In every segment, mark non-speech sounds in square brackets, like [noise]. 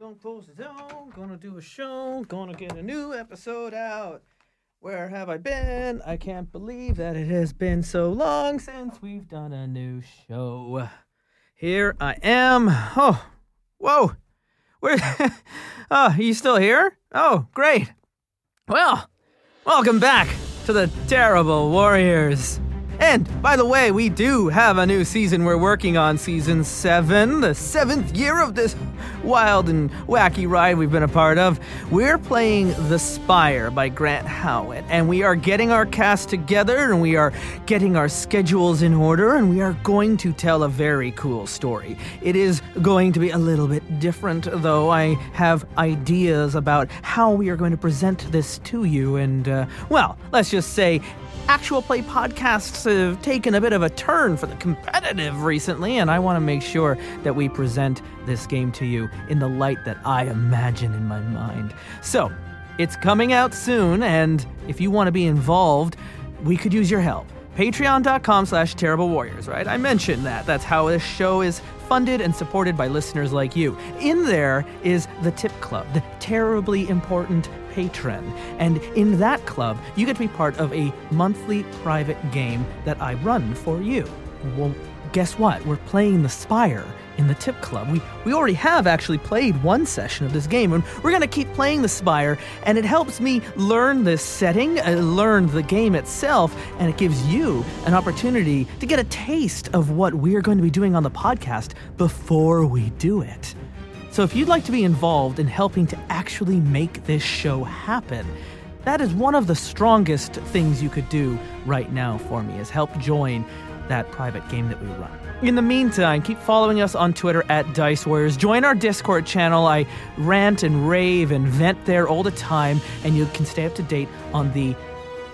Gonna close the door, gonna do a show, gonna get a new episode out. Where have I been? I can't believe that it has been so long since we've done a new show. Here I am. Oh, whoa. Where? [laughs] oh, you still here? Oh, great. Well, welcome back to the Terrible Warriors. And by the way, we do have a new season. We're working on season seven, the seventh year of this wild and wacky ride we've been a part of. We're playing The Spire by Grant Howitt, and we are getting our cast together and we are getting our schedules in order, and we are going to tell a very cool story. It is going to be a little bit different, though. I have ideas about how we are going to present this to you, and, uh, well, let's just say actual play podcasts have taken a bit of a turn for the competitive recently, and I want to make sure that we present this game to you in the light that I imagine in my mind. So, it's coming out soon, and if you want to be involved, we could use your help. Patreon.com slash terrible warriors, right? I mentioned that. That's how this show is funded and supported by listeners like you. In there is the Tip Club, the terribly important patron. And in that club, you get to be part of a monthly private game that I run for you. Well, guess what? We're playing the Spire in the Tip Club. We we already have actually played one session of this game, and we're gonna keep playing the Spire. And it helps me learn this setting, uh, learn the game itself, and it gives you an opportunity to get a taste of what we're going to be doing on the podcast before we do it. So if you'd like to be involved in helping to actually make this show happen, that is one of the strongest things you could do right now for me is help join that private game that we run. In the meantime, keep following us on Twitter at Dice Warriors. Join our Discord channel. I rant and rave and vent there all the time, and you can stay up to date on the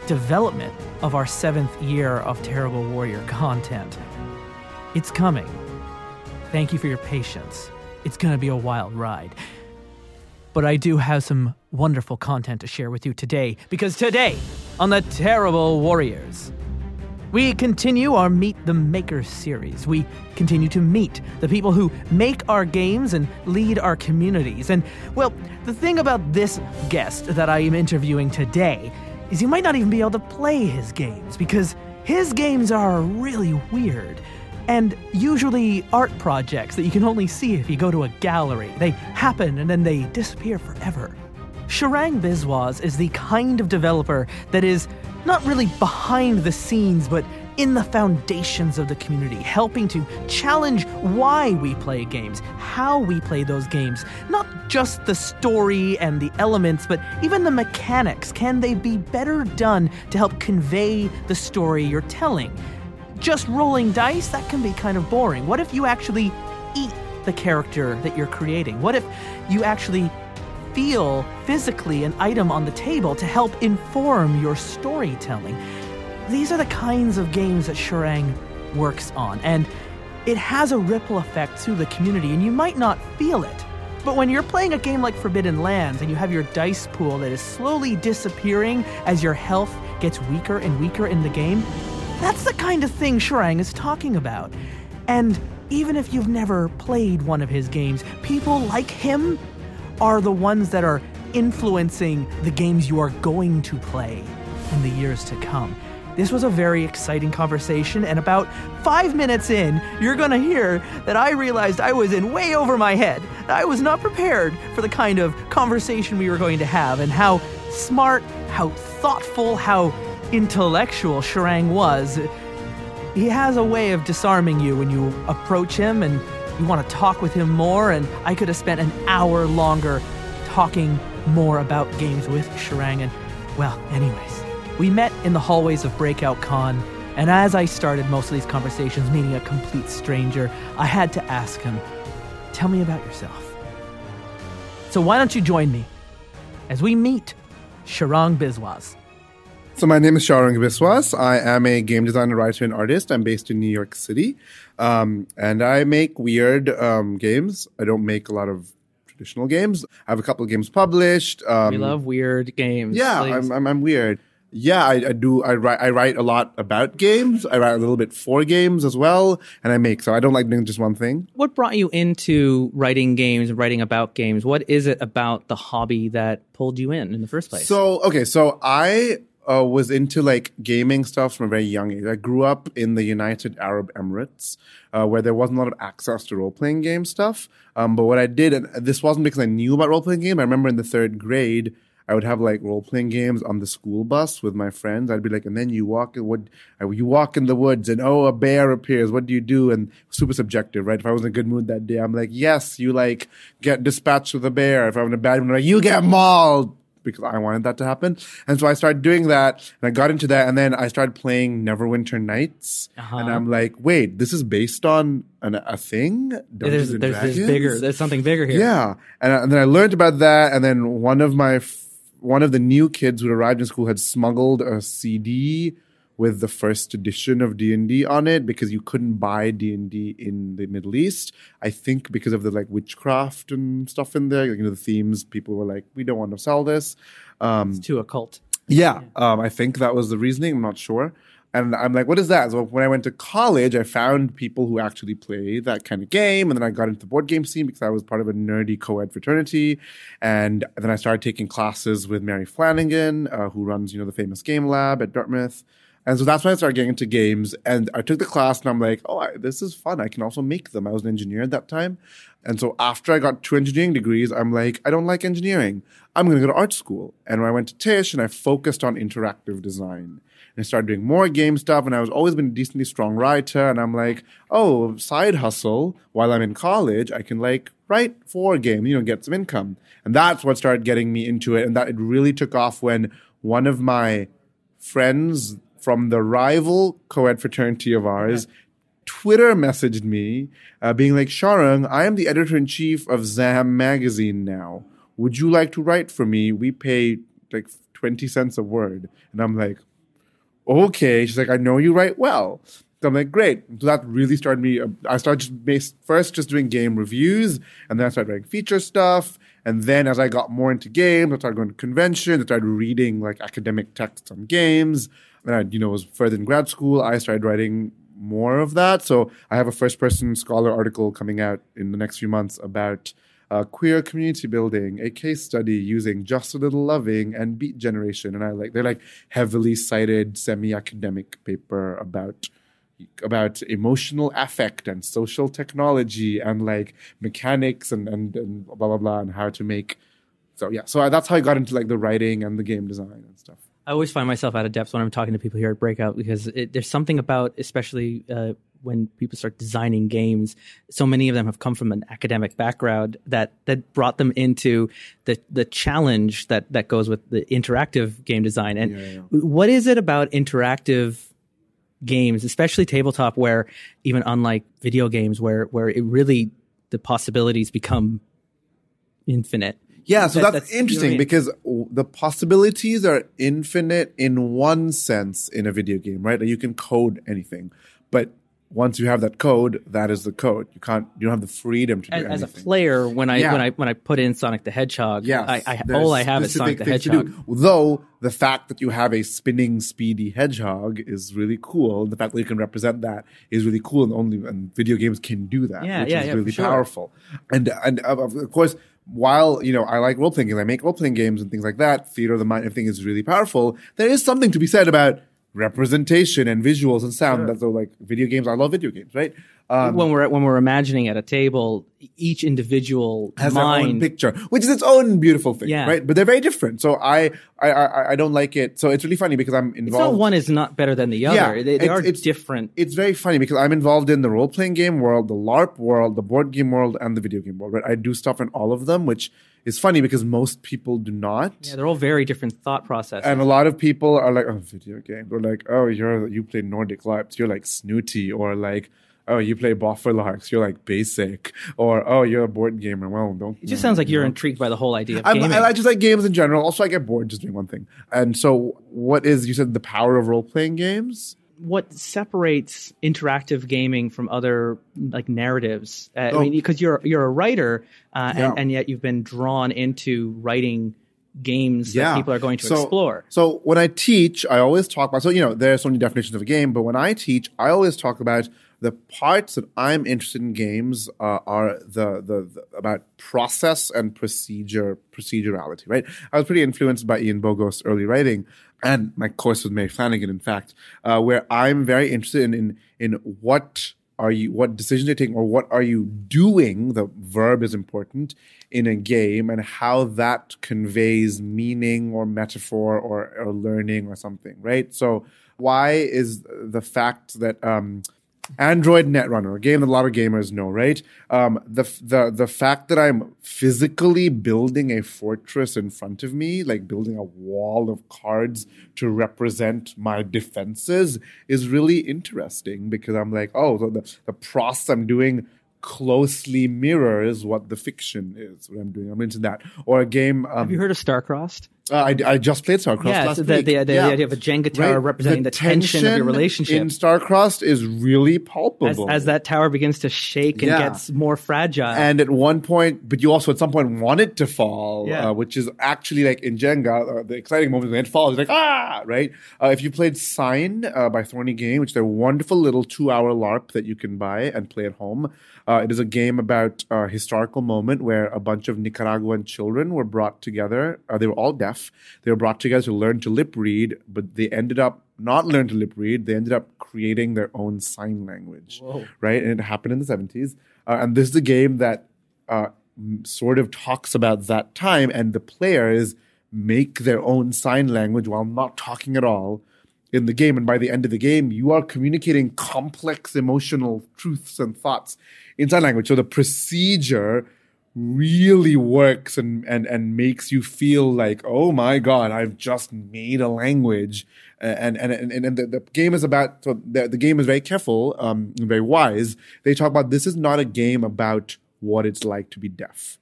development of our seventh year of Terrible Warrior content. It's coming. Thank you for your patience. It's going to be a wild ride. But I do have some wonderful content to share with you today, because today, on the Terrible Warriors, we continue our Meet the Makers series. We continue to meet the people who make our games and lead our communities. And, well, the thing about this guest that I am interviewing today is you might not even be able to play his games because his games are really weird and usually art projects that you can only see if you go to a gallery. They happen and then they disappear forever. Sharang Biswas is the kind of developer that is not really behind the scenes, but in the foundations of the community, helping to challenge why we play games, how we play those games, not just the story and the elements, but even the mechanics. Can they be better done to help convey the story you're telling? Just rolling dice, that can be kind of boring. What if you actually eat the character that you're creating? What if you actually feel physically an item on the table to help inform your storytelling. These are the kinds of games that Sharang works on, and it has a ripple effect through the community, and you might not feel it. But when you're playing a game like Forbidden Lands and you have your dice pool that is slowly disappearing as your health gets weaker and weaker in the game, that's the kind of thing Sharang is talking about. And even if you've never played one of his games, people like him are the ones that are influencing the games you are going to play in the years to come. This was a very exciting conversation, and about five minutes in, you're gonna hear that I realized I was in way over my head. I was not prepared for the kind of conversation we were going to have, and how smart, how thoughtful, how intellectual Sharang was. He has a way of disarming you when you approach him and you want to talk with him more, and I could have spent an hour longer talking more about games with Sharang. And, well, anyways, we met in the hallways of Breakout Con, and as I started most of these conversations meeting a complete stranger, I had to ask him, Tell me about yourself. So why don't you join me as we meet Sharang Biswas? So my name is Sharang Biswas. I am a game designer, writer, and artist. I'm based in New York City, um, and I make weird um, games. I don't make a lot of traditional games. I have a couple of games published. Um, we love weird games. Yeah. I'm, I'm, I'm weird. yeah, I, I do. I write. I write a lot about games. I write a little bit for games as well, and I make. So I don't like doing just one thing. What brought you into writing games and writing about games? What is it about the hobby that pulled you in in the first place? So okay, so I uh, was into like gaming stuff from a very young age. I grew up in the United Arab Emirates, uh, where there wasn't a lot of access to role playing game stuff. Um, but what I did, and this wasn't because I knew about role playing game. I remember in the third grade. I would have like role playing games on the school bus with my friends. I'd be like, and then you walk what you walk in the woods, and oh, a bear appears. What do you do? And super subjective, right? If I was in a good mood that day, I'm like, yes, you like get dispatched with a bear. If I'm in a bad mood, I'm like, you get mauled because I wanted that to happen. And so I started doing that and I got into that. And then I started playing Neverwinter Nights. Uh-huh. And I'm like, wait, this is based on an, a thing? There's, there's, there's, bigger, there's something bigger here. Yeah. And, and then I learned about that. And then one of my one of the new kids who arrived in school had smuggled a CD with the first edition of D&D on it because you couldn't buy D&D in the Middle East. I think because of the like witchcraft and stuff in there, you know, the themes, people were like, we don't want to sell this. Um, it's too occult. Yeah, yeah. Um, I think that was the reasoning. I'm not sure. And I'm like, what is that? So when I went to college, I found people who actually play that kind of game. And then I got into the board game scene because I was part of a nerdy co ed fraternity. And then I started taking classes with Mary Flanagan, uh, who runs, you know, the famous game lab at Dartmouth. And so that's when I started getting into games. And I took the class and I'm like, oh, I, this is fun. I can also make them. I was an engineer at that time. And so after I got two engineering degrees, I'm like, I don't like engineering. I'm going to go to art school. And when I went to Tisch and I focused on interactive design and I started doing more game stuff. And I was always been a decently strong writer. And I'm like, oh, side hustle while I'm in college, I can like write for a game, you know, get some income. And that's what started getting me into it. And that it really took off when one of my friends from the rival co-ed fraternity of ours Twitter messaged me, uh, being like, Sharang, I am the editor in chief of Zam magazine now. Would you like to write for me? We pay like 20 cents a word. And I'm like, okay. She's like, I know you write well. So I'm like, great. So that really started me. Uh, I started just based, first just doing game reviews, and then I started writing feature stuff. And then as I got more into games, I started going to conventions. I started reading like academic texts on games. And I, you know, was further in grad school. I started writing more of that. So I have a first person scholar article coming out in the next few months about uh, queer community building, a case study using just a little loving and beat generation, and I like they're like heavily cited semi-academic paper about about emotional affect and social technology and like mechanics and, and, and blah blah blah and how to make so yeah so that's how i got into like the writing and the game design and stuff i always find myself out of depth when i'm talking to people here at breakout because it, there's something about especially uh, when people start designing games, so many of them have come from an academic background that that brought them into the the challenge that that goes with the interactive game design. And yeah, yeah. what is it about interactive games, especially tabletop, where even unlike video games, where where it really the possibilities become infinite. Yeah, so that, that's, that's, interesting because the possibilities are infinite in one sense in a video game, right? Like You can code anything, but once you have that code, that is the code. You can't, you don't have the freedom to do as, anything. As a player, when I yeah. when I when I put in Sonic the Hedgehog, yeah, I, I all I have is Sonic the Hedgehog. Though the fact that you have a spinning, speedy hedgehog is really cool. The fact that you can represent that is really cool, and only and video games can do that, yeah, which yeah, is really sure. powerful. And and of course, while you know I like role playing games, I make role playing games and things like that. Theater of the mind, everything is really powerful. There is something to be said about representation and visuals and sound. Sure. That's so like video games. I love video games, right? Um, when we're when we're imagining at a table, each individual has mind, their own picture, which is its own beautiful thing, yeah. right? But they're very different. So I, I I I don't like it. So it's really funny because I'm involved. It's not one is not better than the other. Yeah, they, they it's, are it's, different. It's very funny because I'm involved in the role playing game world, the LARP world, the board game world, and the video game world. Right? I do stuff in all of them, which is funny because most people do not. Yeah, they're all very different thought processes. And a lot of people are like, "Oh, video game." They're like, "Oh, you're you play Nordic LARPs. You're like snooty," or like oh, you play boffer LARPs, you're like basic, or oh, you're a board gamer. Well, don't. It just sounds like you're know. intrigued by the whole idea of gaming. I, I just like games in general. Also, I get bored just doing one thing. And so, what is you said the power of role playing games? What separates interactive gaming from other like narratives? Uh, oh. I mean, because you're you're a writer, uh, yeah. and, and yet you've been drawn into writing games that people are going to so, explore. So when I teach, I always talk about. So you know, there are so many definitions of a game, but when I teach, I always talk about the parts that I'm interested in games uh, are the, the, the about process and procedure procedurality. Right. I was pretty influenced by Ian Bogost's early writing, and my course with Mary Flanagan, in fact, uh, where I'm very interested in in, in what are you what decisions you're taking or what are you doing the verb is important in a game and how that conveys meaning or metaphor or, or learning or something right so why is the fact that um, Android Netrunner, a game that a lot of gamers know, right? Um, the the the fact that I'm physically building a fortress in front of me, like building a wall of cards to represent my defenses, is really interesting because I'm like, oh, so the the process I'm doing closely mirrors what the fiction is. What I'm doing, I'm into that. Or a game. Um, Have you heard of Starcrossed? Uh, I, I just played Starcrossed yeah, last so the, week. the, the, yeah. the idea of a Jenga tower Right. representing the, tension, of your relationship. in Starcrossed is really palpable. as that tower begins to shake and Yeah. gets more fragile. and at one point, but you also at some point want it to fall, Yeah. uh, which is actually like in Jenga, uh, the exciting moment when it falls, like ah, right. Uh, if you played Sign uh, by Thorny Game, which is a wonderful little two-hour LARP that you can buy and play at home, uh, it is a game about a historical moment where a bunch of Nicaraguan children were brought together. Uh, they were all deaf. They were brought together to learn to lip read, but they ended up not learn to lip read. They ended up creating their own sign language, Whoa. right? And it happened in the seventies. Uh, and this is a game that uh, sort of talks about that time, and the players make their own sign language while not talking at all in the game. And by the end of the game, you are communicating complex emotional truths and thoughts in sign language. So the procedure really works and, and, and makes you feel like, oh my God, I've just made a language. And, and, and, and the, the game is about, so the, the game is very careful, um, very wise. They talk about this is not a game about what it's like to be deaf.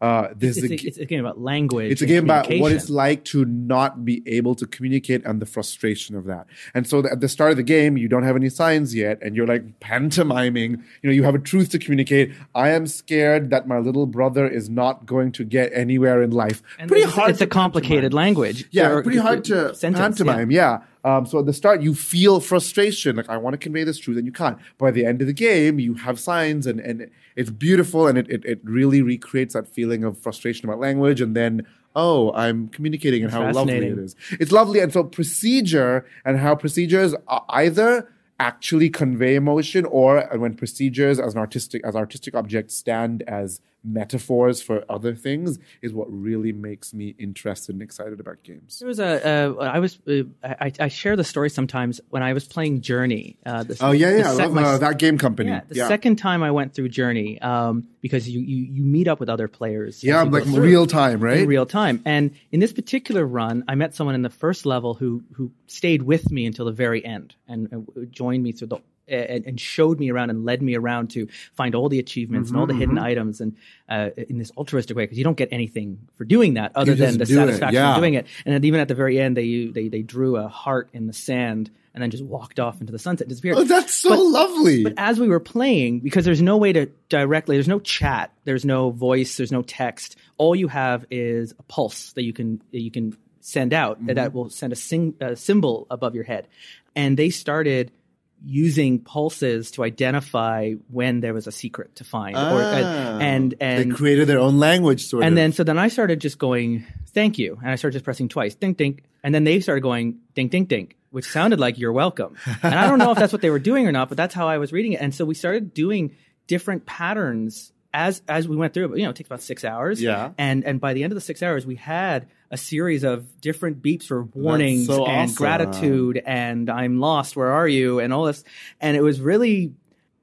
Uh, this It's, is a, it's a game about language. it's a game about what it's like to not be able to communicate and the frustration of that. And so at the start of the game, you don't have any signs yet, and you're like pantomiming. You know, you have a truth to communicate. I am scared that my little brother is not going to get anywhere in life. And pretty it's, hard. It's a complicated pantomime. language. Yeah, pretty hard to sentence, yeah. pantomime. Yeah. Um, so at the start, you feel frustration, like I want to convey this truth, and you can't. At the end of the game, you have signs, and, and it's beautiful, and it, it, it really recreates that feeling of frustration about language, and then oh, I'm communicating, and how lovely it is. It's lovely, and so procedure and how procedures are either actually convey emotion, or when procedures as an artistic as artistic objects stand as metaphors for other things, is what really makes me interested and excited about games. There was a. Uh, I was. Uh, I, I share the story sometimes when I was playing Journey. Uh, the, Oh yeah, yeah, I love my- uh, that game company. Yeah, the yeah, second time I went through Journey, um, because you, you you meet up with other players. yeah, like through real time, right? in real time. And in this particular run, I met someone in the first level who who stayed with me until the very end and, and joined me through the and, and showed me around and led me around to find all the achievements and all the Mm-hmm, hidden items and uh, in this altruistic way because you don't get anything for doing that other You than the satisfaction yeah. of doing it. And then even at the very end, they they they drew a heart in the sand and then just walked off into the sunset, disappeared. Oh, that's so But- lovely. But as we were playing, because there's no way to directly, there's no chat, there's no voice, there's no text. All you have is a pulse that you can that you can send out Mm-hmm. that will send a, sing, a symbol above your head. And they started using pulses to identify when there was a secret to find, or Ah, and and they created their own language, sort and of. And then so then I started just going, thank you. And I started just pressing twice, ding ding. And then they started going ding ding ding, which sounded like you're welcome. And I don't know if that's what they were doing or not, but that's how I was reading it. And so we started doing different patterns as as we went through it. You know, it takes about six hours. Yeah. And and by the end of the six hours, we had a series of different beeps for warnings so and awesome. gratitude and I'm lost, where are you? And all this. And it was really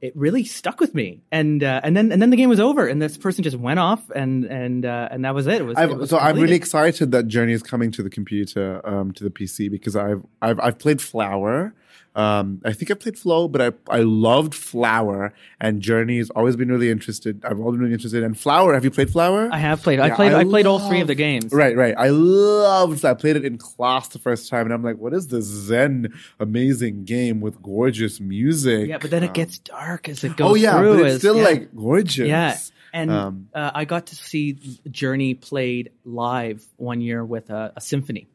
it really stuck with me. And uh, and then and then the game was over, and this person just went off, and and uh, and that was it. It was, it was so I'm really excited that Journey is coming to the computer, um, to the PC, because I've I've I've played Flower. Um, I think I played Flow, but I I loved Flower, and Journey has always been really interested. I've always been really interested in Flower. Have you played Flower? I have played. I played. I I, played all three of the games. Right, right. I loved. I played it in class the first time, and I'm like, "What is this Zen amazing game with gorgeous music?" Yeah, but then it Um, gets dark as it goes oh yeah, through. but it's as- still yeah. like gorgeous. Yeah. And Um, uh, I got to see Journey played live one year with a, a symphony.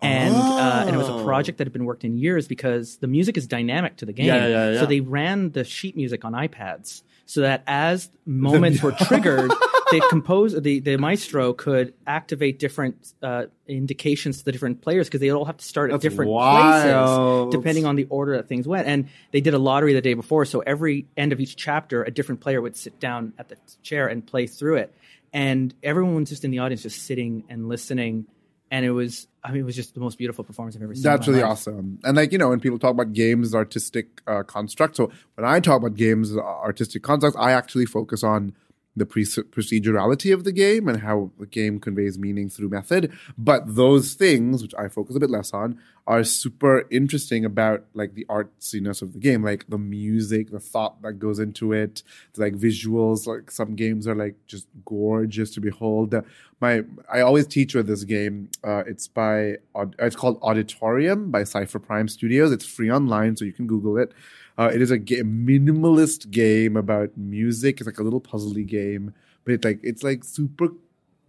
And uh, and it was a Oh. project that had been worked in years because the music is dynamic to the game. Yeah, yeah, yeah. So they ran the sheet music on iPads so that as moments were [laughs] triggered, the composer, the, the maestro could activate different uh, indications to the different players because they all have to start at different wild. places depending on the order that things went. And they did a lottery the day before, so every end of each chapter, a different player would sit down at the chair and play through it. And everyone was just in the audience, just sitting and listening. And it was, I mean, it was just the most beautiful performance I've ever seen. That's really life. awesome. And like, you know, when people talk about games as artistic uh, constructs, so when I talk about games as artistic constructs, I actually focus on the pre- procedurality of the game and how the game conveys meaning through method. But those things, which I focus a bit less on, are super interesting about like the artsiness of the game, like the music, the thought that goes into it, the, like visuals. Like some games are like just gorgeous to behold. My I always teach with this game. Uh, it's by it's called Auditorium by Cipher Prime Studios. It's free online, so you can Google it. Uh, it is a ga- minimalist game about music. It's like a little puzzly game, but it's like it's like super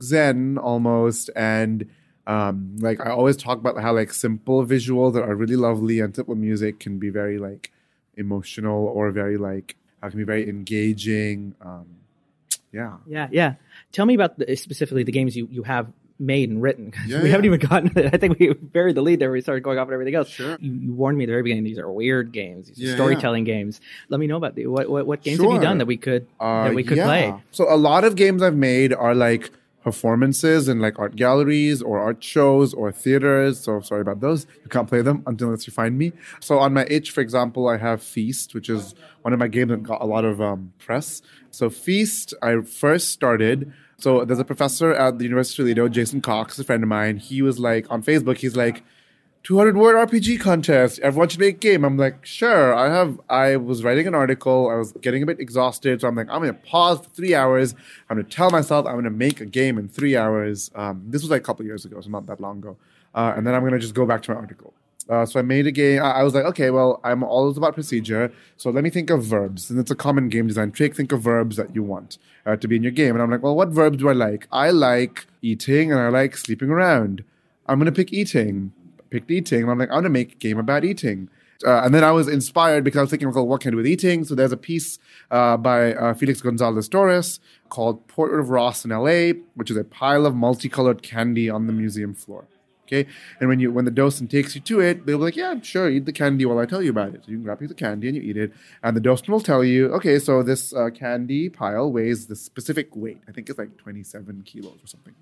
zen almost, and um, like I always talk about how like simple visuals that are really lovely and simple music can be very like emotional or very like uh, can be very engaging. Um, yeah. Yeah, yeah. Tell me about the, specifically the games you, you have made and written. Yeah, we haven't even gotten. it. I think we buried the lead there. We started going off on everything else. Sure. You, you warned me at the very beginning. These are weird games. These are Yeah, storytelling games. Let me know about the, what what, what games have you done that we could Uh, that we could yeah. play. So a lot of games I've made are like performances in like art galleries or art shows or theaters. So sorry about those. You can't play them until unless you find me. So on my itch, for example, I have Feast, which is one of my games that got a lot of um, press. So Feast, I first started. So there's a professor at the University of Toledo, Jason Cox, a friend of mine. He was like on Facebook. He's like. 200 word RPG contest. Everyone should make a game. I'm like, sure. I have. I was writing an article. I was getting a bit exhausted, so I'm like, I'm gonna pause for three hours. I'm gonna tell myself I'm gonna make a game in three hours. Um, this was like a couple years ago, so not that long ago. Uh, and then I'm gonna just go back to my article. Uh, so I made a game. I was like, okay, well, I'm always about procedure. So let me think of verbs, and it's a common game design trick. Think of verbs that you want uh, to be in your game. And I'm like, well, what verbs do I like? I like eating, and I like sleeping around. I'm gonna pick eating picked eating. And I'm like, I'm gonna make a game about eating. Uh, and then I was inspired because I was thinking, well, what can I do with eating? So there's a piece uh, by uh, Felix Gonzalez Torres called Portrait of Ross in LA, which is a pile of multicolored candy on the museum floor. Okay, and when you when the docent takes you to it, they'll be like, "Yeah, sure, eat the candy while I tell you about it." So you can grab of candy and you eat it, and the docent will tell you, "Okay, so this uh, candy pile weighs the specific weight. I think it's like 27 kilos or something.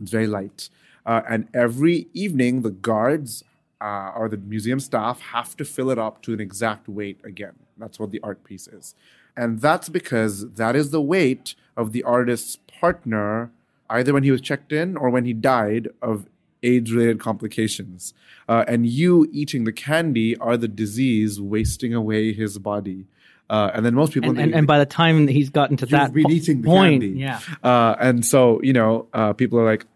It's very light. Uh, and every evening, the guards uh, or the museum staff have to fill it up to an exact weight again. That's what the art piece is. And that's because that is the weight of the artist's partner, either when he was checked in or when he died of AIDS related complications. Uh, and you eating the candy are the disease wasting away his body. Uh, and then most people And, and, and by the time he's gotten to that been po- eating the point, candy. yeah. uh, and so you know, uh, people are like,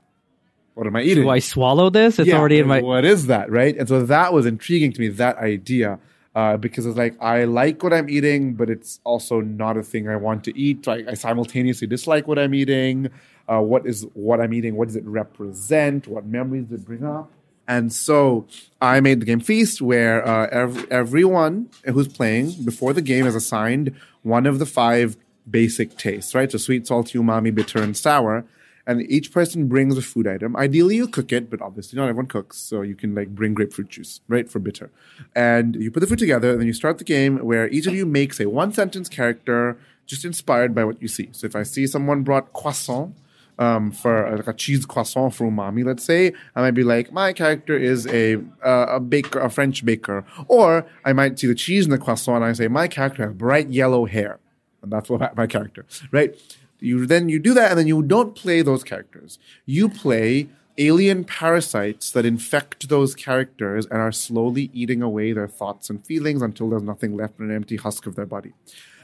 "What am I eating?" Do I swallow this? It's Yeah, already in my. What is that, right? And so that was intriguing to me. That idea. Uh, because it's like I like what I'm eating, but it's also not a thing I want to eat. I, I simultaneously dislike what I'm eating. Uh, what is what I'm eating? What does it represent? What memories does it bring up? And so I made the game Feast, where uh, ev- everyone who's playing before the game is assigned one of the five basic tastes, right? So sweet, salty, umami, bitter, and sour. And each person brings a food item. Ideally, you cook it, but obviously not everyone cooks. So you can like bring grapefruit juice, right, for bitter. And you put the food together, and then you start the game where each of you makes a one sentence character just inspired by what you see. So if I see someone brought croissant, um, for uh, like a cheese croissant for umami, let's say, I might be like, my character is a uh, a baker, a French baker, or I might see the cheese in the croissant, and I say, my character has bright yellow hair, and that's what [laughs] my character, right? You then you do that, and then you don't play those characters. You play alien parasites that infect those characters and are slowly eating away their thoughts and feelings until there's nothing left but an empty husk of their body.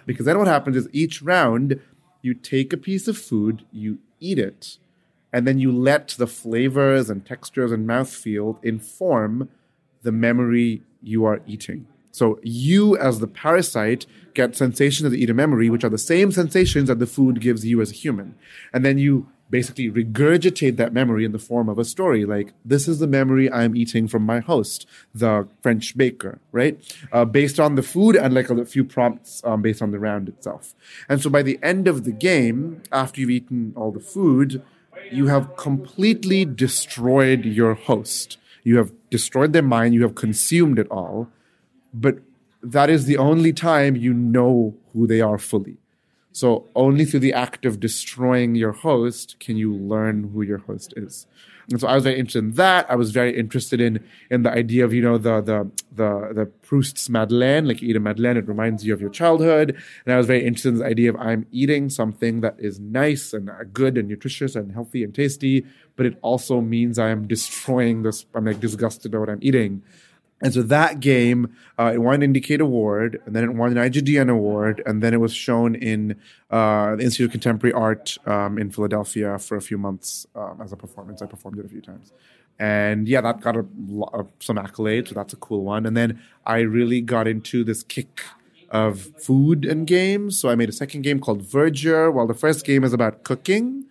Because then what happens is each round you take a piece of food, you eat it, and then you let the flavors and textures and mouthfeel inform the memory you are eating. So you, as the parasite, get sensations that eat a memory, which are the same sensations that the food gives you as a human. And then you basically regurgitate that memory in the form of a story. Like, this is the memory I'm eating from my host, the French baker, right? Uh, based on the food and like a few prompts um, based on the round itself. And so by the end of the game, after you've eaten all the food, you have completely destroyed your host. You have destroyed their mind, you have consumed it all. But that is the only time you know who they are fully. So only through the act of destroying your host can you learn who your host is. And so I was very interested in that. I was very interested in in the idea of you know the the the the Proust's Madeleine, like you eat a Madeleine, it reminds you of your childhood. And I was very interested in the idea of I'm eating something that is nice and uh, good and nutritious and healthy and tasty, but it also means I am destroying this. I'm like disgusted by what I'm eating. And so that game, uh, it won an Indiecade Award, and then it won an IGDN Award, and then it was shown in uh, the Institute of Contemporary Art um, in Philadelphia for a few months um, as a performance. I performed it a few times. And yeah, that got a, a, some accolades, so that's a cool one. And then I really got into this kick of food and games. So I made a second game called Verger. While the first game is about cooking,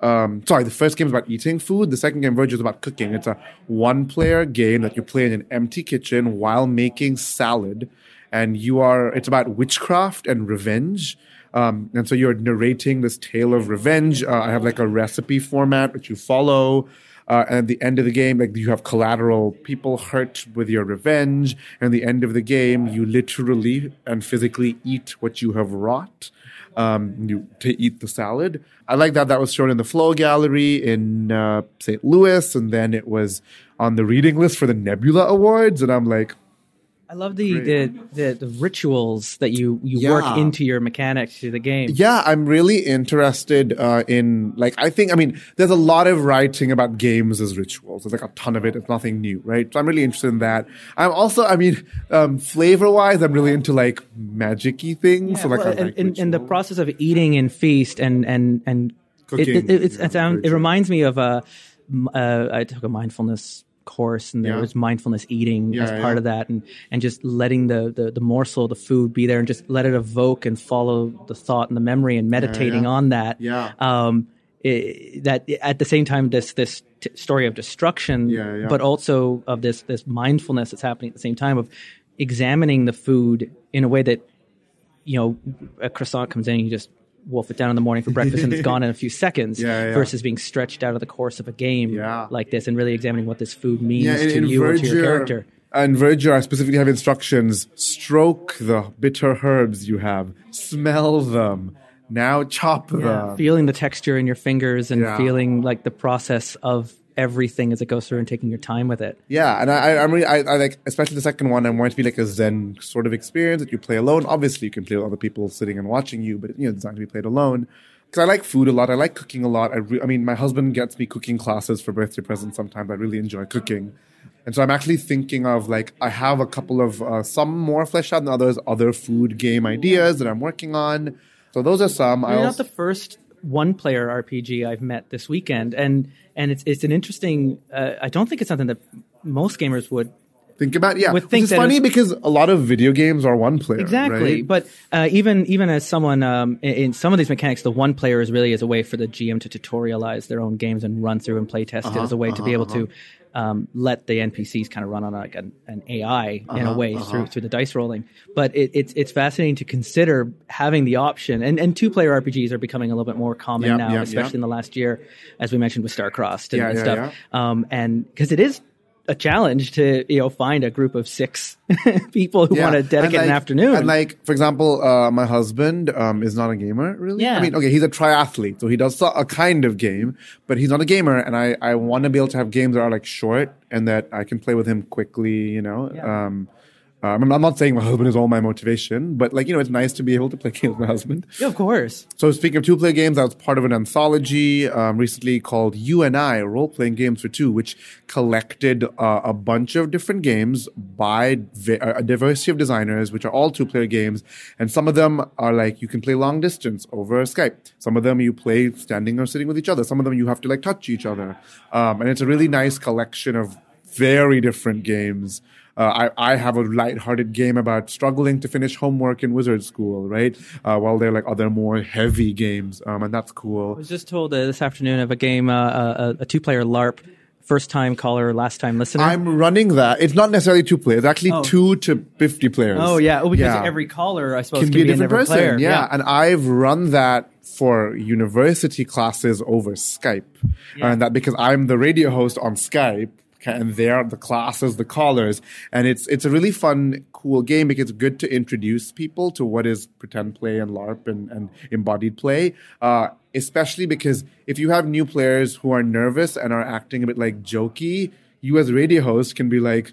um, sorry, the first game is about eating food. The second game, Verger, is about cooking. It's a one-player game that you play in an empty kitchen while making salad, and you are. It's about witchcraft and revenge. Um, and so you're narrating this tale of revenge. Uh, I have like a recipe format which you follow. Uh, and at the end of the game, like you have collateral people hurt with your revenge. And the end of the game, you literally and physically eat what you have wrought um, you to eat the salad. I like that that was shown in the Flow Gallery in uh, St. Louis, and then it was on the reading list for the Nebula Awards, and I'm like, I love the, the, the the rituals that you you yeah. work into your mechanics to the game. Yeah, I'm really interested uh, in like I think I mean there's a lot of writing about games as rituals. There's like a ton of it. It's nothing new, right? So I'm really interested in that. I'm also I mean um, flavor wise, I'm really into like magicy things. Yeah, so like, well, like in, in, the process of eating and feast and and and cooking, it, it, it, yeah, it reminds me of a. Uh, I took a mindfulness course and there yeah. was mindfulness eating yeah, as part yeah. of that and and just letting the, the the morsel the food be there and just let it evoke and follow the thought and the memory and meditating on that yeah um it, that at the same time this this t- story of destruction but also of this this mindfulness that's happening at the same time of examining the food in a way that you know a croissant comes in and you just wolf it down in the morning for breakfast and it's gone in a few seconds [laughs] yeah, yeah. versus being stretched out of the course of a game yeah. like this and really examining what this food means in, to in you Verger, or to your character. And Verger, I specifically have instructions stroke the bitter herbs you have, smell them, now chop them. Feeling the texture in your fingers and feeling like the process of everything as it goes through and taking your time with it. Yeah, and I, I'm really, I, I like, especially the second one. I want it to be like a Zen sort of experience that you play alone. Obviously, you can play with other people sitting and watching you, but you know, it's designed to be played alone. Because I like food a lot. I like cooking a lot. I, re- I mean, my husband gets me cooking classes for birthday presents. Sometimes I really enjoy cooking. And so I'm actually thinking of like I have a couple of uh, some more fleshed out than others, other food game ideas that I'm working on. So those are some. You're not the first one player RPG I've met this weekend, and and it's it's an interesting. Uh, I don't think it's something that most gamers would think about. Yeah, would think it's funny because a lot of video games are one player. Exactly, right? but uh, even even as someone um, in, in, some of these mechanics, the one player is really as a way for the GM to tutorialize their own games and run through and play test uh-huh, it as a way uh-huh, to be able uh-huh. to um, let the NPCs kind of run on like an, an AI uh-huh, in a uh-huh, way uh-huh. through through the dice rolling. But it, it's it's fascinating to consider having the option. And and two player RPGs are becoming a little bit more common yep, now, yep, especially yep. in the last year, as we mentioned with Starcrossed and, yeah, and yeah, stuff. Yeah. Um, and because it is a challenge to you know find a group of six [laughs] people who yeah. want to dedicate like, an afternoon. And like for example, uh, my husband um, is not a gamer really. Yeah. I mean, okay, he's a triathlete, so he does a kind of game, but he's not a gamer. And I I want to be able to have games that are like short and that I can play with him quickly. You know. Yeah. Um, um, I'm not saying my husband is all my motivation, but like you know, it's nice to be able to play [laughs] games with my husband. Yeah, of course. So speaking of two-player games, I was part of an anthology um, recently called "You and I: Role-Playing Games for Two, which collected uh, a bunch of different games by vi- a diversity of designers, which are all two-player games, and some of them are like you can play long distance over Skype. Some of them you play standing or sitting with each other. Some of them you have to like touch each other, um, and it's a really nice collection of very different games Uh, I, I have a lighthearted game about struggling to finish homework in wizard school, right? Uh, while they're like other more heavy games, um, and that's cool. I was just told uh, this afternoon of a game, uh, a, a two-player LARP, first-time caller, last-time listener. I'm running that. It's not necessarily two players. It's actually Oh. two to fifty players. oh yeah, oh, because Yeah. every caller, I suppose, can be a different every person. player. Yeah. and I've run that for university classes over Skype, Yeah. and that because I'm the radio host on Skype, and they're the classes, the callers, and it's it's a really fun, cool game because it's good to introduce people to what is pretend play and LARP and, and embodied play. Uh, especially because if you have new players who are nervous and are acting a bit like jokey, you as radio host can be like.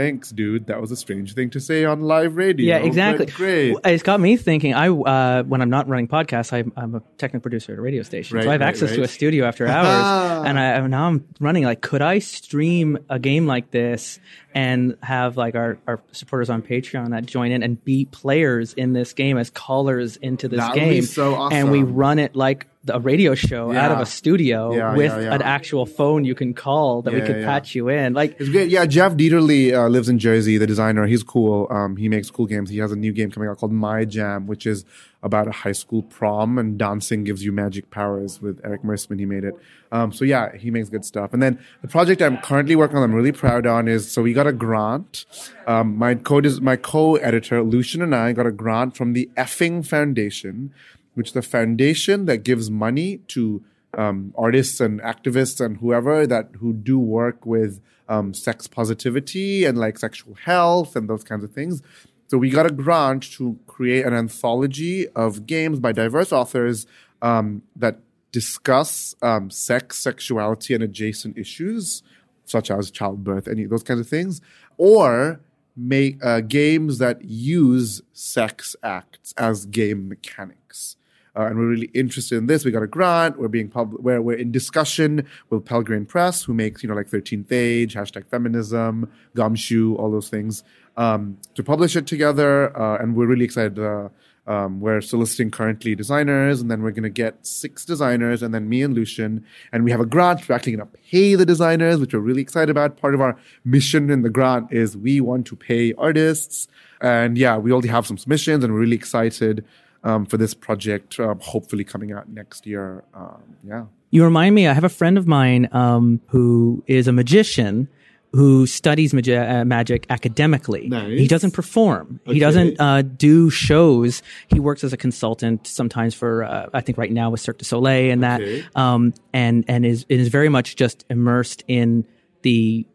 Thanks, dude. That was a strange thing to say on live radio. Yeah, exactly. Great. It's got me thinking. I uh, when I'm not running podcasts, I'm, I'm a technical producer at a radio station, Right, so I have right, access to a studio after [laughs] hours. and I now I'm running. Like, could I stream a game like this and have like our, our supporters on Patreon that join in and be players in this game as callers into this That would be game, so and we run it like a radio show out of a studio Yeah, with yeah, yeah. an actual phone you can call that we could yeah. patch you in. Like, It's great. Yeah, Jeff Dieterle uh, lives in Jersey, the designer. He's cool. Um, he makes cool games. He has a new game coming out called My Jam, which is about a high school prom and dancing gives you magic powers with Eric Mersman. He made it. Um, so yeah, he makes good stuff. And then the project I'm currently working on, I'm really proud on is, so we got a grant. Um, my co my co-editor, Lucian and I got a grant from the Effing Foundation, which is the foundation that gives money to um, artists and activists and whoever that who do work with um, sex positivity and like sexual health and those kinds of things. So we got a grant to create an anthology of games by diverse authors um, that discuss um, sex, sexuality, and adjacent issues such as childbirth, any those kinds of things, or make uh, games that use sex acts as game mechanics. Uh, and we're really interested in this. We got a grant. We're being pub- we're, we're in discussion with Pelgrane Press, who makes you know like Thirteenth Age, hashtag Feminism, Gumshoe, all those things, um, to publish it together. Uh, and we're really excited. Uh, um, we're soliciting currently designers, and then we're going to get six designers, and then me and Lucian, and we have a grant. We're actually going to pay the designers, which we're really excited about. Part of our mission in the grant is we want to pay artists, and yeah, we already have some submissions, and we're really excited um, for this project, um, hopefully coming out next year. Um, yeah. You remind me, I have a friend of mine um, who is a magician who studies magi- uh, magic academically. Nice. He doesn't perform. Okay. He doesn't uh, do shows. He works as a consultant sometimes for, uh, I think right now with Cirque du Soleil and Okay. that, um, and and is is very much just immersed in the.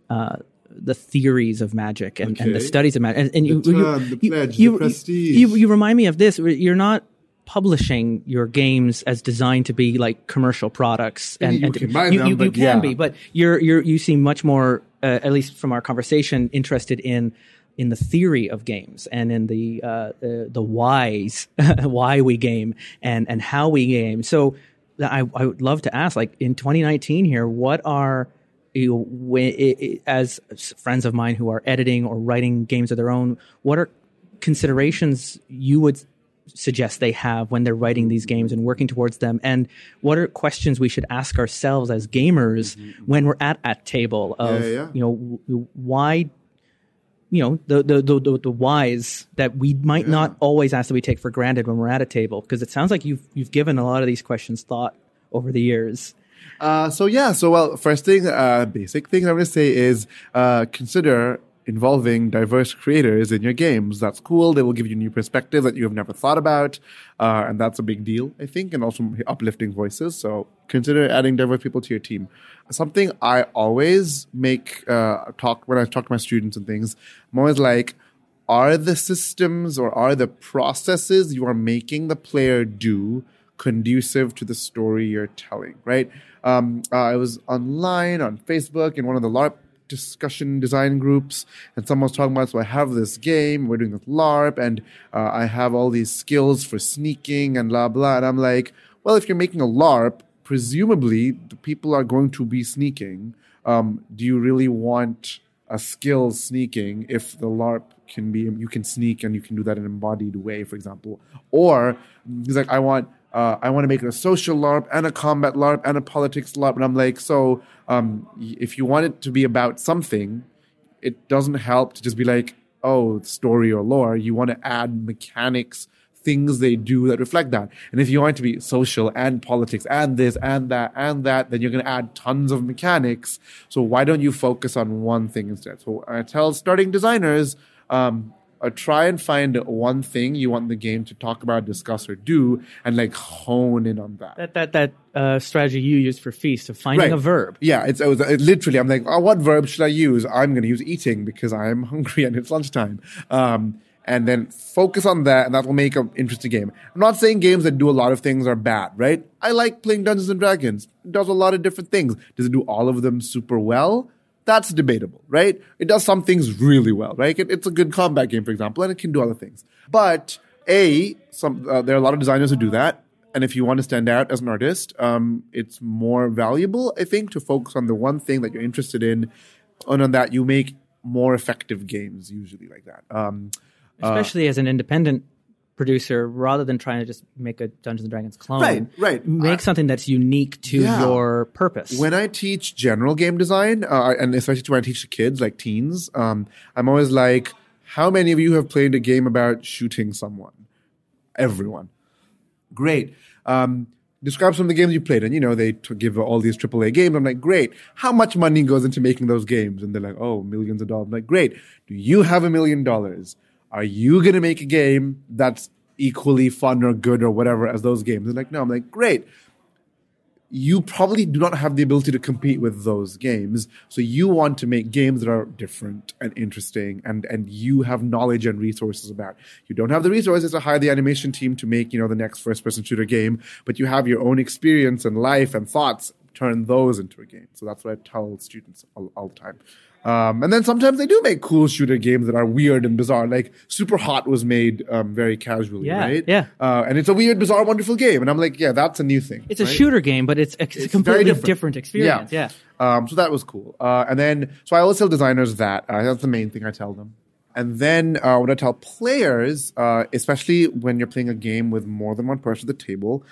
The theories of magic and, and the studies of magic, and, and you, term, you, pledge, you, you, you remind me of this. You're not publishing your games as designed to be like commercial products and, You and can them, you, you but can yeah. be but you're you're you seem much more uh, at least from our conversation interested in in the theory of games and in the uh, uh, the whys [laughs] why we game and and how we game so I, I would love to ask like in 2019 here what are you know, when, i i as friends of mine who are editing or writing games of their own what are considerations you would suggest they have when they're writing these games and working towards them and what are questions we should ask ourselves as gamers when we're at at table of Mm-hmm. Yeah, yeah. you know w- why you know the the the, the, the whys that we might not always ask that we take for granted when we're at a table because it sounds like you've you've given a lot of these questions thought over the years Uh, so yeah, so well, first thing, uh, basic thing going to say is uh, consider involving diverse creators in your games. That's cool. They will give you new perspectives that you have never thought about, uh, and that's a big deal, I think, and also uplifting voices. So consider adding diverse people to your team. Something I always make uh, talk when I talk to my students and things. I'm always like, are the systems or are the processes you are making the player do conducive to the story you're telling, right? Um, uh, I was online on Facebook in one of the LARP discussion design groups, and someone was talking about, so I have this game, we're doing this LARP, and uh, I have all these skills for sneaking and blah, blah. And I'm like, well, if you're making a LARP, presumably the people are going to be sneaking. Um, do you really want a skill sneaking if the LARP can be you can sneak and you can do that in an embodied way, for example. Or he's like, I want uh, I want to make it a social LARP and a combat LARP and a politics LARP, and I'm like, so um, if you want it to be about something, it doesn't help to just be like, oh, story or lore. You want to add mechanics, things they do that reflect that. And if you want it to be social and politics and this and that and that, then you're going to add tons of mechanics. So why don't you focus on one thing instead? So I tell starting designers, um, uh, try and find one thing you want the game to talk about, discuss, or do, and like hone in on that. That that that uh, strategy you used for feast of finding Right. a verb. Yeah, it's it was it literally. I'm like, oh, what verb should I use? I'm going to use eating because I'm [laughs] hungry and it's lunchtime. Um, and then focus on that, and that will make an interesting game. I'm not saying games that do a lot of things are bad, right? I like playing Dungeons and Dragons. It does a lot of different things. Does it do all of them super well? That's debatable, right? It does some things really well, right? It, it's a good combat game, for example, and it can do other things. But a, some uh, there are a lot of designers who do that, and if you want to stand out as an artist, um, it's more valuable, I think, to focus on the one thing that you're interested in, and on that you make more effective games usually like that. Um, especially as an independent producer, rather than trying to just make a Dungeons and Dragons clone. Right, right. Make I- something that's unique to Yeah. your purpose. when I teach general game design, uh, and especially when I teach the kids, like teens, um, I'm always like, how many of you have played a game about shooting someone? Everyone. Great. Um, describe some of the games you played. And, you know, they t- give all these AAA games. I'm like, great. How much money goes into making those games? And they're like, oh, millions of dollars. I'm like, great. Do you have a million dollars? Are you going to make a game that's equally fun or good or whatever as those games? They're like, no. I'm like, great you probably do not have the ability to compete with those games. So you want to make games that are different and interesting and, and you have knowledge and resources about. You don't have the resources to hire the animation team to make, you know, the next first person shooter game, but you have your own experience and life and thoughts. Turn those into a game. So that's what I tell students all, all the time. Um, and then sometimes they do make cool shooter games that are weird and bizarre. Like Super Hot was made um, very casually, Yeah, right? yeah. Uh, and it's a weird, bizarre, wonderful game. And I'm like, yeah, that's a new thing. it's a shooter game, but it's, it's a completely very different. experience. Yeah. Um, so that was cool. Uh, and then, so I always tell designers that. Uh, that's the main thing I tell them. And then uh, what I tell players, uh, especially when you're playing a game with more than one person at the table,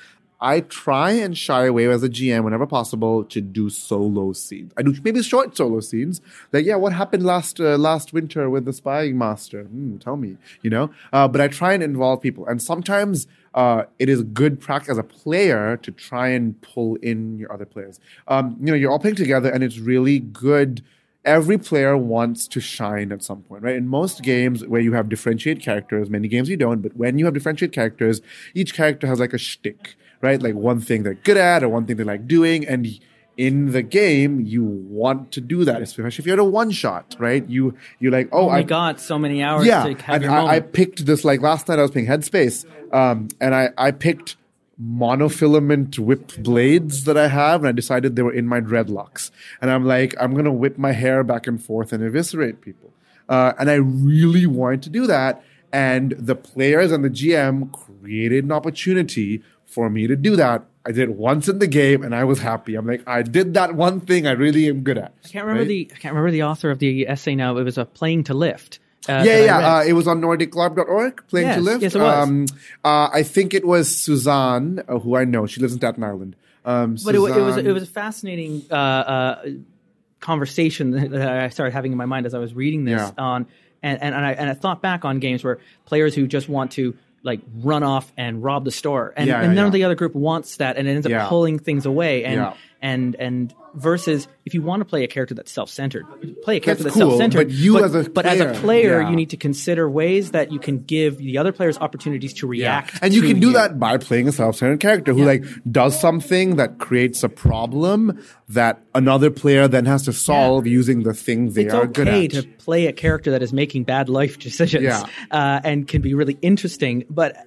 I try and shy away as a GM whenever possible to do solo scenes. I do maybe short solo scenes, like yeah, what happened last uh, last winter with the spying master? Hmm, tell me, you know. Uh, but I try and involve people, and sometimes uh, it is good practice as a player to try and pull in your other players. Um, you know, you're all playing together, and it's really good every player wants to shine at some point, right? In most games where you have differentiate characters, many games you don't, but when you have differentiate characters, each character has like a shtick, right? Like one thing they're good at or one thing they like doing. And in the game, you want to do that, especially if you're at a one shot, right? You, you're like, oh, Only I got so many hours yeah, to have and I, I picked this like last night. I was playing Headspace, um, and I I picked monofilament whip blades that I have, and I decided they were in my dreadlocks. And I'm like, I'm gonna whip my hair back and forth and eviscerate people. Uh, and I really wanted to do that, and the players and the GM created an opportunity for me to do that. I did it once in the game, and I was happy. I'm like, I did that one thing I really am good at. I can't remember right? the I can't remember the author of the essay now. It was a playing to lift. Uh, yeah, yeah. Uh, it was on NordicLarp.org, playing Yes, to lift. yes, it was. Um, uh, I think it was Suzanne, uh, who I know. She lives in Staten Island. Um, but it, it was it was a fascinating uh, uh, conversation [laughs] that I started having in my mind as I was reading this Yeah. on and, and, and I and I thought back on games where players who just want to like run off and rob the store and, Yeah, and yeah, none of the other group wants that and it ends up Yeah. pulling things away and Yeah. And and versus if you want to play a character that's self-centered play a character That's that's, cool, self-centered but you as a but as a player, player yeah. you need to consider ways that you can give the other players opportunities to react and you to can do that by playing a self-centered character who Yeah. like does something that creates a problem that another player then has to solve using the thing they it's are good okay at. to play a character that is making bad life [laughs] decisions Yeah. uh, and can be really interesting, but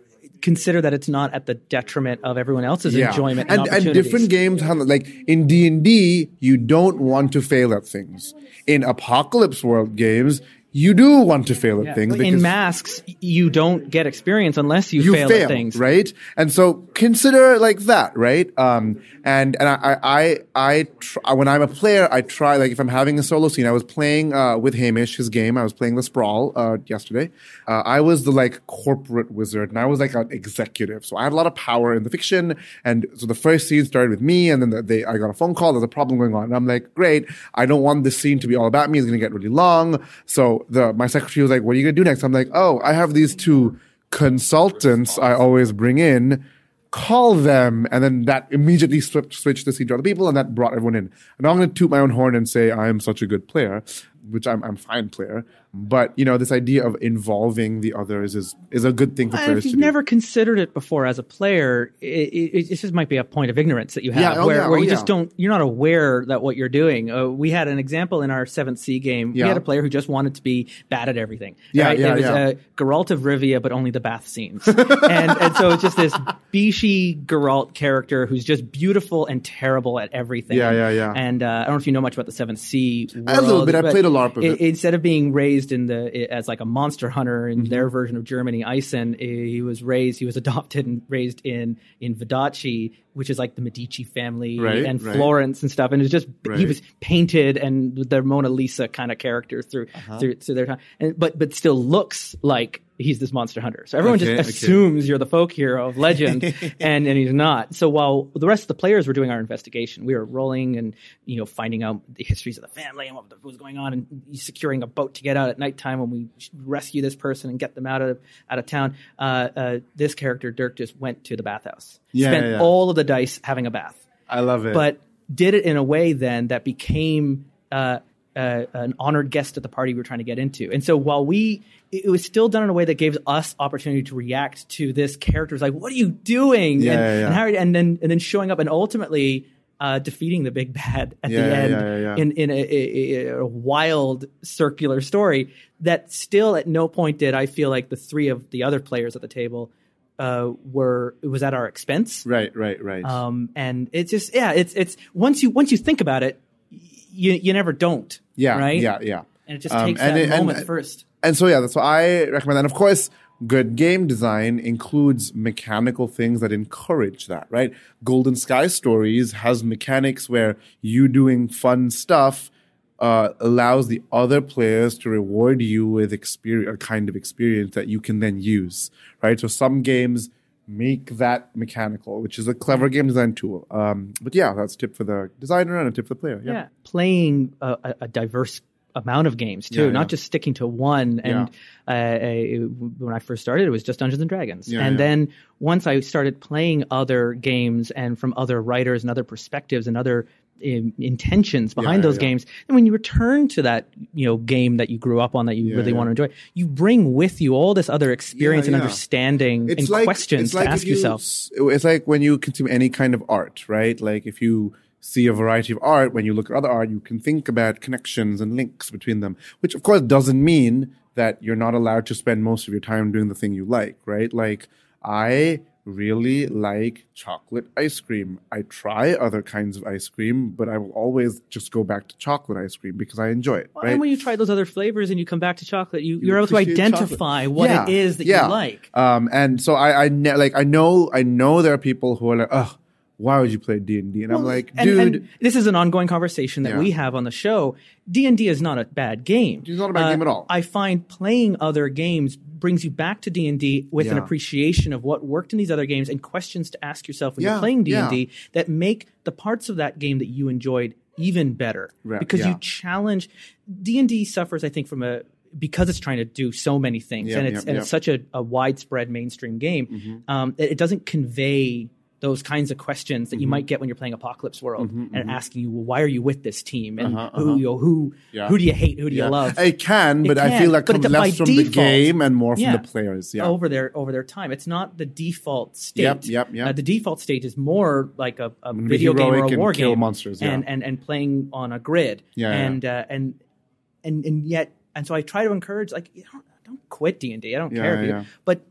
consider that it's not at the detriment of everyone else's enjoyment and, and, and different games like in D and D, you don't want to fail at things. In apocalypse world games, you do want to fail at Yeah. things in masks, you don't get experience unless you, you fail, fail, at things. right? And so consider like that, right? Um, and and I I I try, when I'm a player, I try like if I'm having a solo scene. I was playing uh, with Hamish his game. I was playing the Sprawl uh, yesterday. Uh, I was the like corporate wizard, and I was like an executive, so I had a lot of power in the fiction. And so the first scene started with me, and then the, they I got a phone call. There's a problem going on, and I'm like, great. I don't want this scene to be all about me. It's going to get really long. So the my secretary was like, what are you to do next? I'm like, oh, I have these two consultants I always bring in, call them, and then that immediately switched switched the scene to other people, and that brought everyone in. And I'm going to toot my own horn and say I am such a good player, which I'm I'm fine player. But you know, this idea of involving the others is is a good thing for players If you've never considered it before as a player, it, it, it just might be a point of ignorance that you have, Yeah, oh where, yeah, where oh you just don't you're not aware that what you're doing. Uh, we had an example in our Seventh Sea game. Yeah. We had a player who just wanted to be bad at everything. Yeah, right? yeah, it was yeah. uh, Geralt of Rivia, but only the bath scenes, [laughs] and and so it's just this Bishi Geralt character who's just beautiful and terrible at everything. Yeah, yeah, yeah. And uh, I don't know if you know much about the Seventh Sea. World, A little bit. I played a LARP of it. Instead of being raised in the as like a monster hunter in Mm-hmm. their version of Germany, Eisen, he was raised. He was adopted and raised in in Vodacce, which is like the Medici family Right, and right. Florence and stuff. And it's just he was painted and the Mona Lisa kind of character through Uh-huh. through, through their time, and, but but still looks like he's this monster hunter. So everyone Okay, just okay. assumes you're the folk hero of legend, [laughs] and and he's not. So while the rest of the players were doing our investigation, we were rolling and you know finding out the histories of the family and what was going on, and securing a boat to get out at nighttime when we rescue this person and get them out of out of town. Uh, uh, this character Dirk just went to the bathhouse, Yeah, spent yeah. all of the dice having a bath I love it. but did it in a way then that became uh, uh, an honored guest at the party we were trying to get into. And so while we, it was still done in a way that gave us opportunity to react to this character. character's like, "What are you doing?" Yeah, and, yeah, yeah. and how, and then and then showing up and ultimately. Uh, defeating the big bad at the end in in a, a, a wild circular story that still at no point did I feel like the three of the other players at the table uh, were it was at our expense right, right, right. um, and it's just yeah, it's it's once you once you think about it, you you never don't. yeah, right. yeah, yeah. and it just Um, takes and that it- and- moment first. And so yeah, that's why I recommend. And of course, good game design includes mechanical things that encourage that, right? Golden Sky Stories has mechanics where you doing fun stuff uh, allows the other players to reward you with experience, a kind of experience that you can then use, right? So some games make that mechanical, which is a clever game design tool. Um, but yeah, that's a tip for the designer and a tip for the player. Yeah. Yeah, playing a, a, diverse amount of games too, Yeah, not yeah. just sticking to one. And uh, I- when I first started, it was just Dungeons and Dragons, and then once I started playing other games and from other writers and other perspectives and other intentions behind yeah, those yeah. games, and when you return to that you know game that you grew up on that you Yeah, really want to enjoy, you bring with you all this other experience and understanding and questions it's to ask you yourself. It's like when you consume any kind of art, right? Like if you see a variety of art, when you look at other art, you can think about connections and links between them, which of course doesn't mean that you're not allowed to spend most of your time doing the thing you like, right? Like I really like chocolate ice cream. I try other kinds of ice cream, but I will always just go back to chocolate ice cream because I enjoy it, right? And when you try those other flavors and you come back to chocolate, you, you're able to identify chocolate. what Yeah, it is that yeah. you like. Um, and so I, I ne- like, I know, I know there are people who are like, oh, why would you play D and D? And I'm like, dude, and this is an ongoing conversation that Yeah. we have on the show. D and D is not a bad game. It's not a bad game at all. I find playing other games brings you back to D and D with an Yeah. appreciation of what worked in these other games and questions to ask yourself when Yeah, you're playing D yeah. and D that make the parts of that game that you enjoyed even better Right, because yeah. you challenge. D and D suffers, I think, from a because it's trying to do so many things and it's and it's such a, a widespread mainstream game. Um, it, it doesn't convey those kinds of questions that you mm-hmm. might get when you're playing Apocalypse World mm-hmm, and mm-hmm. asking you, well, why are you with this team and uh-huh, who uh-huh. you know, who Yeah. who do you hate, who do yeah. you love? It can, It but I feel like but comes it- less from the game and more from Yeah. the players. Yeah. over their over their time. It's not the default state. Yep, yep, yep. Uh, the default state is more like a, a video game or a and war kill game, monsters, and and and playing on a grid. Yeah, and Uh, and and and yet, and so I try to encourage like you don't, don't quit D and D. I don't Yeah, care, if you, yeah. but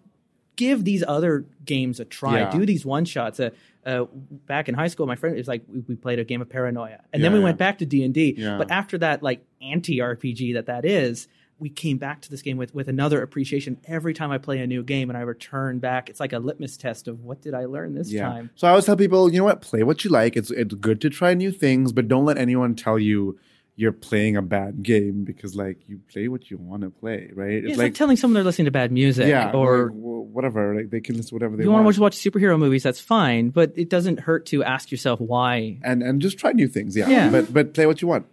give these other games a try. Yeah. Do these one shots. Uh, uh, back in high school, my friend was like, we, we played a game of Paranoia, and Yeah, then we yeah. went back to D and D. But after that, like anti RPG that that is, we came back to this game with with another appreciation every time I play a new game and I return back. It's like a litmus test of what did I learn this time. So I always tell people, you know what, play what you like. It's it's good to try new things, but don't let anyone tell you you're playing a bad game because like you play what you want to play, right? It's like, telling someone they're listening to bad music yeah, or like, whatever. Like they can listen to whatever they you want want. to watch superhero movies, that's fine, but it doesn't hurt to ask yourself why. and and just try new things. Yeah. Yeah. But but play what you want.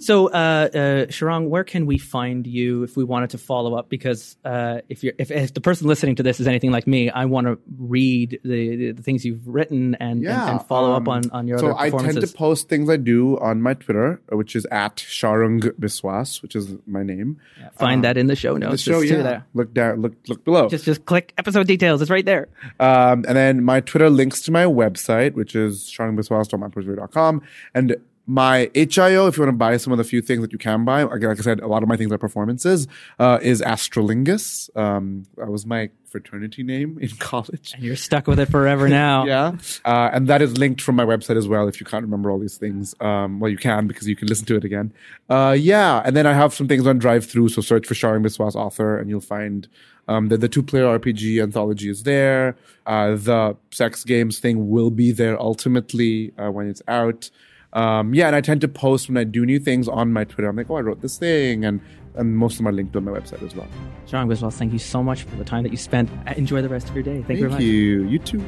So, uh, uh, Sharang, where can we find you if we wanted to follow up? Because uh, if you're if, if the person listening to this is anything like me, I want to read the, the, things you've written and, Yeah, and, and follow um, up on, on your so I tend to post things I do on my Twitter, which is at Sharang Biswas, which is my name. Find that in the show notes. The show, yeah. there. Look down, look look below. Just just click episode details. It's right there. Um, and then my Twitter links to my website, which is sharungbiswas.myperseverance.com. And my itch.io, if you want to buy some of the few things that you can buy, like, like I said, a lot of my things are performances, uh, is Astrolingus. Um, that was my fraternity name in [laughs] college. And you're stuck with it forever now. [laughs] Yeah. Uh, and that is linked from my website as well if you can't remember all these things. Um, well, you can because you can listen to it again. Uh, yeah. And then I have some things on drive through. So search for Sharang Biswas author and you'll find um, the, the two player RPG anthology is there. Uh, the sex games thing will be there ultimately uh, when it's out. Um, yeah. And I tend to post when I do new things on my Twitter. I'm like, oh, I wrote this thing. And, and most of them are linked on my website as well. Sharang Biswas, thank you so much for the time that you spent. Enjoy the rest of your day. Thank, you very Thank much. you. You too.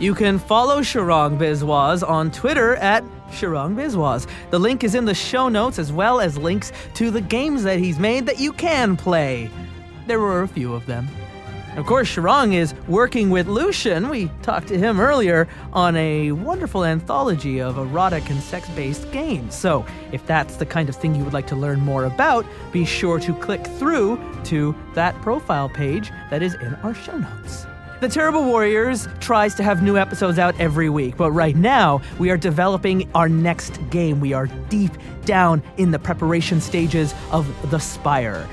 You can follow Sharang Biswas on Twitter at Sharang Biswas. The link is in the show notes as well as links to the games that he's made that you can play. There were a few of them. Of course, Sharang is working with Lucian. We talked to him earlier on a wonderful anthology of erotic and sex based games. So, if that's the kind of thing you would like to learn more about, be sure to click through to that profile page that is in our show notes. The Terrible Warriors tries to have new episodes out every week, but right now we are developing our next game. We are deep down in the preparation stages of The Spire.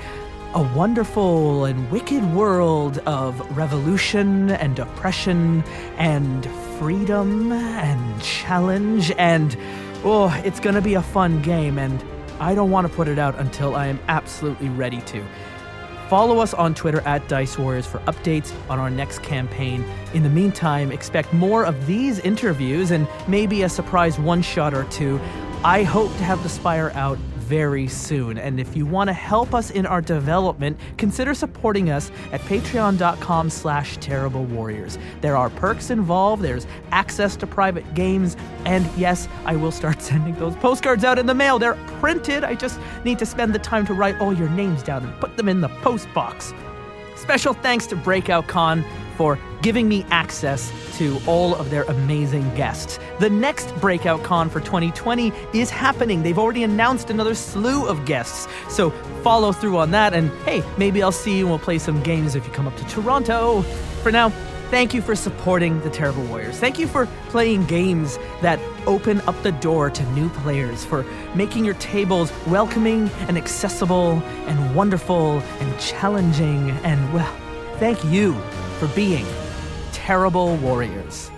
A wonderful and wicked world of revolution and oppression and freedom and challenge and oh, it's going to be a fun game and I don't want to put it out until I am absolutely ready to. Follow us on Twitter at Dice Warriors for updates on our next campaign. In the meantime, expect more of these interviews and maybe a surprise one shot or two. I hope to have the Spire out very soon. And if you want to help us in our development, consider supporting us at patreon.com slash terrible warriors. There are perks involved, there's access to private games, and yes, I will start [laughs] sending those postcards out in the mail. They're printed. I just need to spend the time to write all your names down and put them in the post box. Special thanks to Breakout Con for giving me access to all of their amazing guests. The next Breakout Con for 2020 is happening. They've already announced another slew of guests. So follow through on that, and hey, maybe I'll see you and we'll play some games if you come up to Toronto. For now, thank you for supporting the Terrible Warriors. Thank you for playing games that open up the door to new players, for making your tables welcoming and accessible and wonderful and challenging. And well, thank you for being terrible warriors.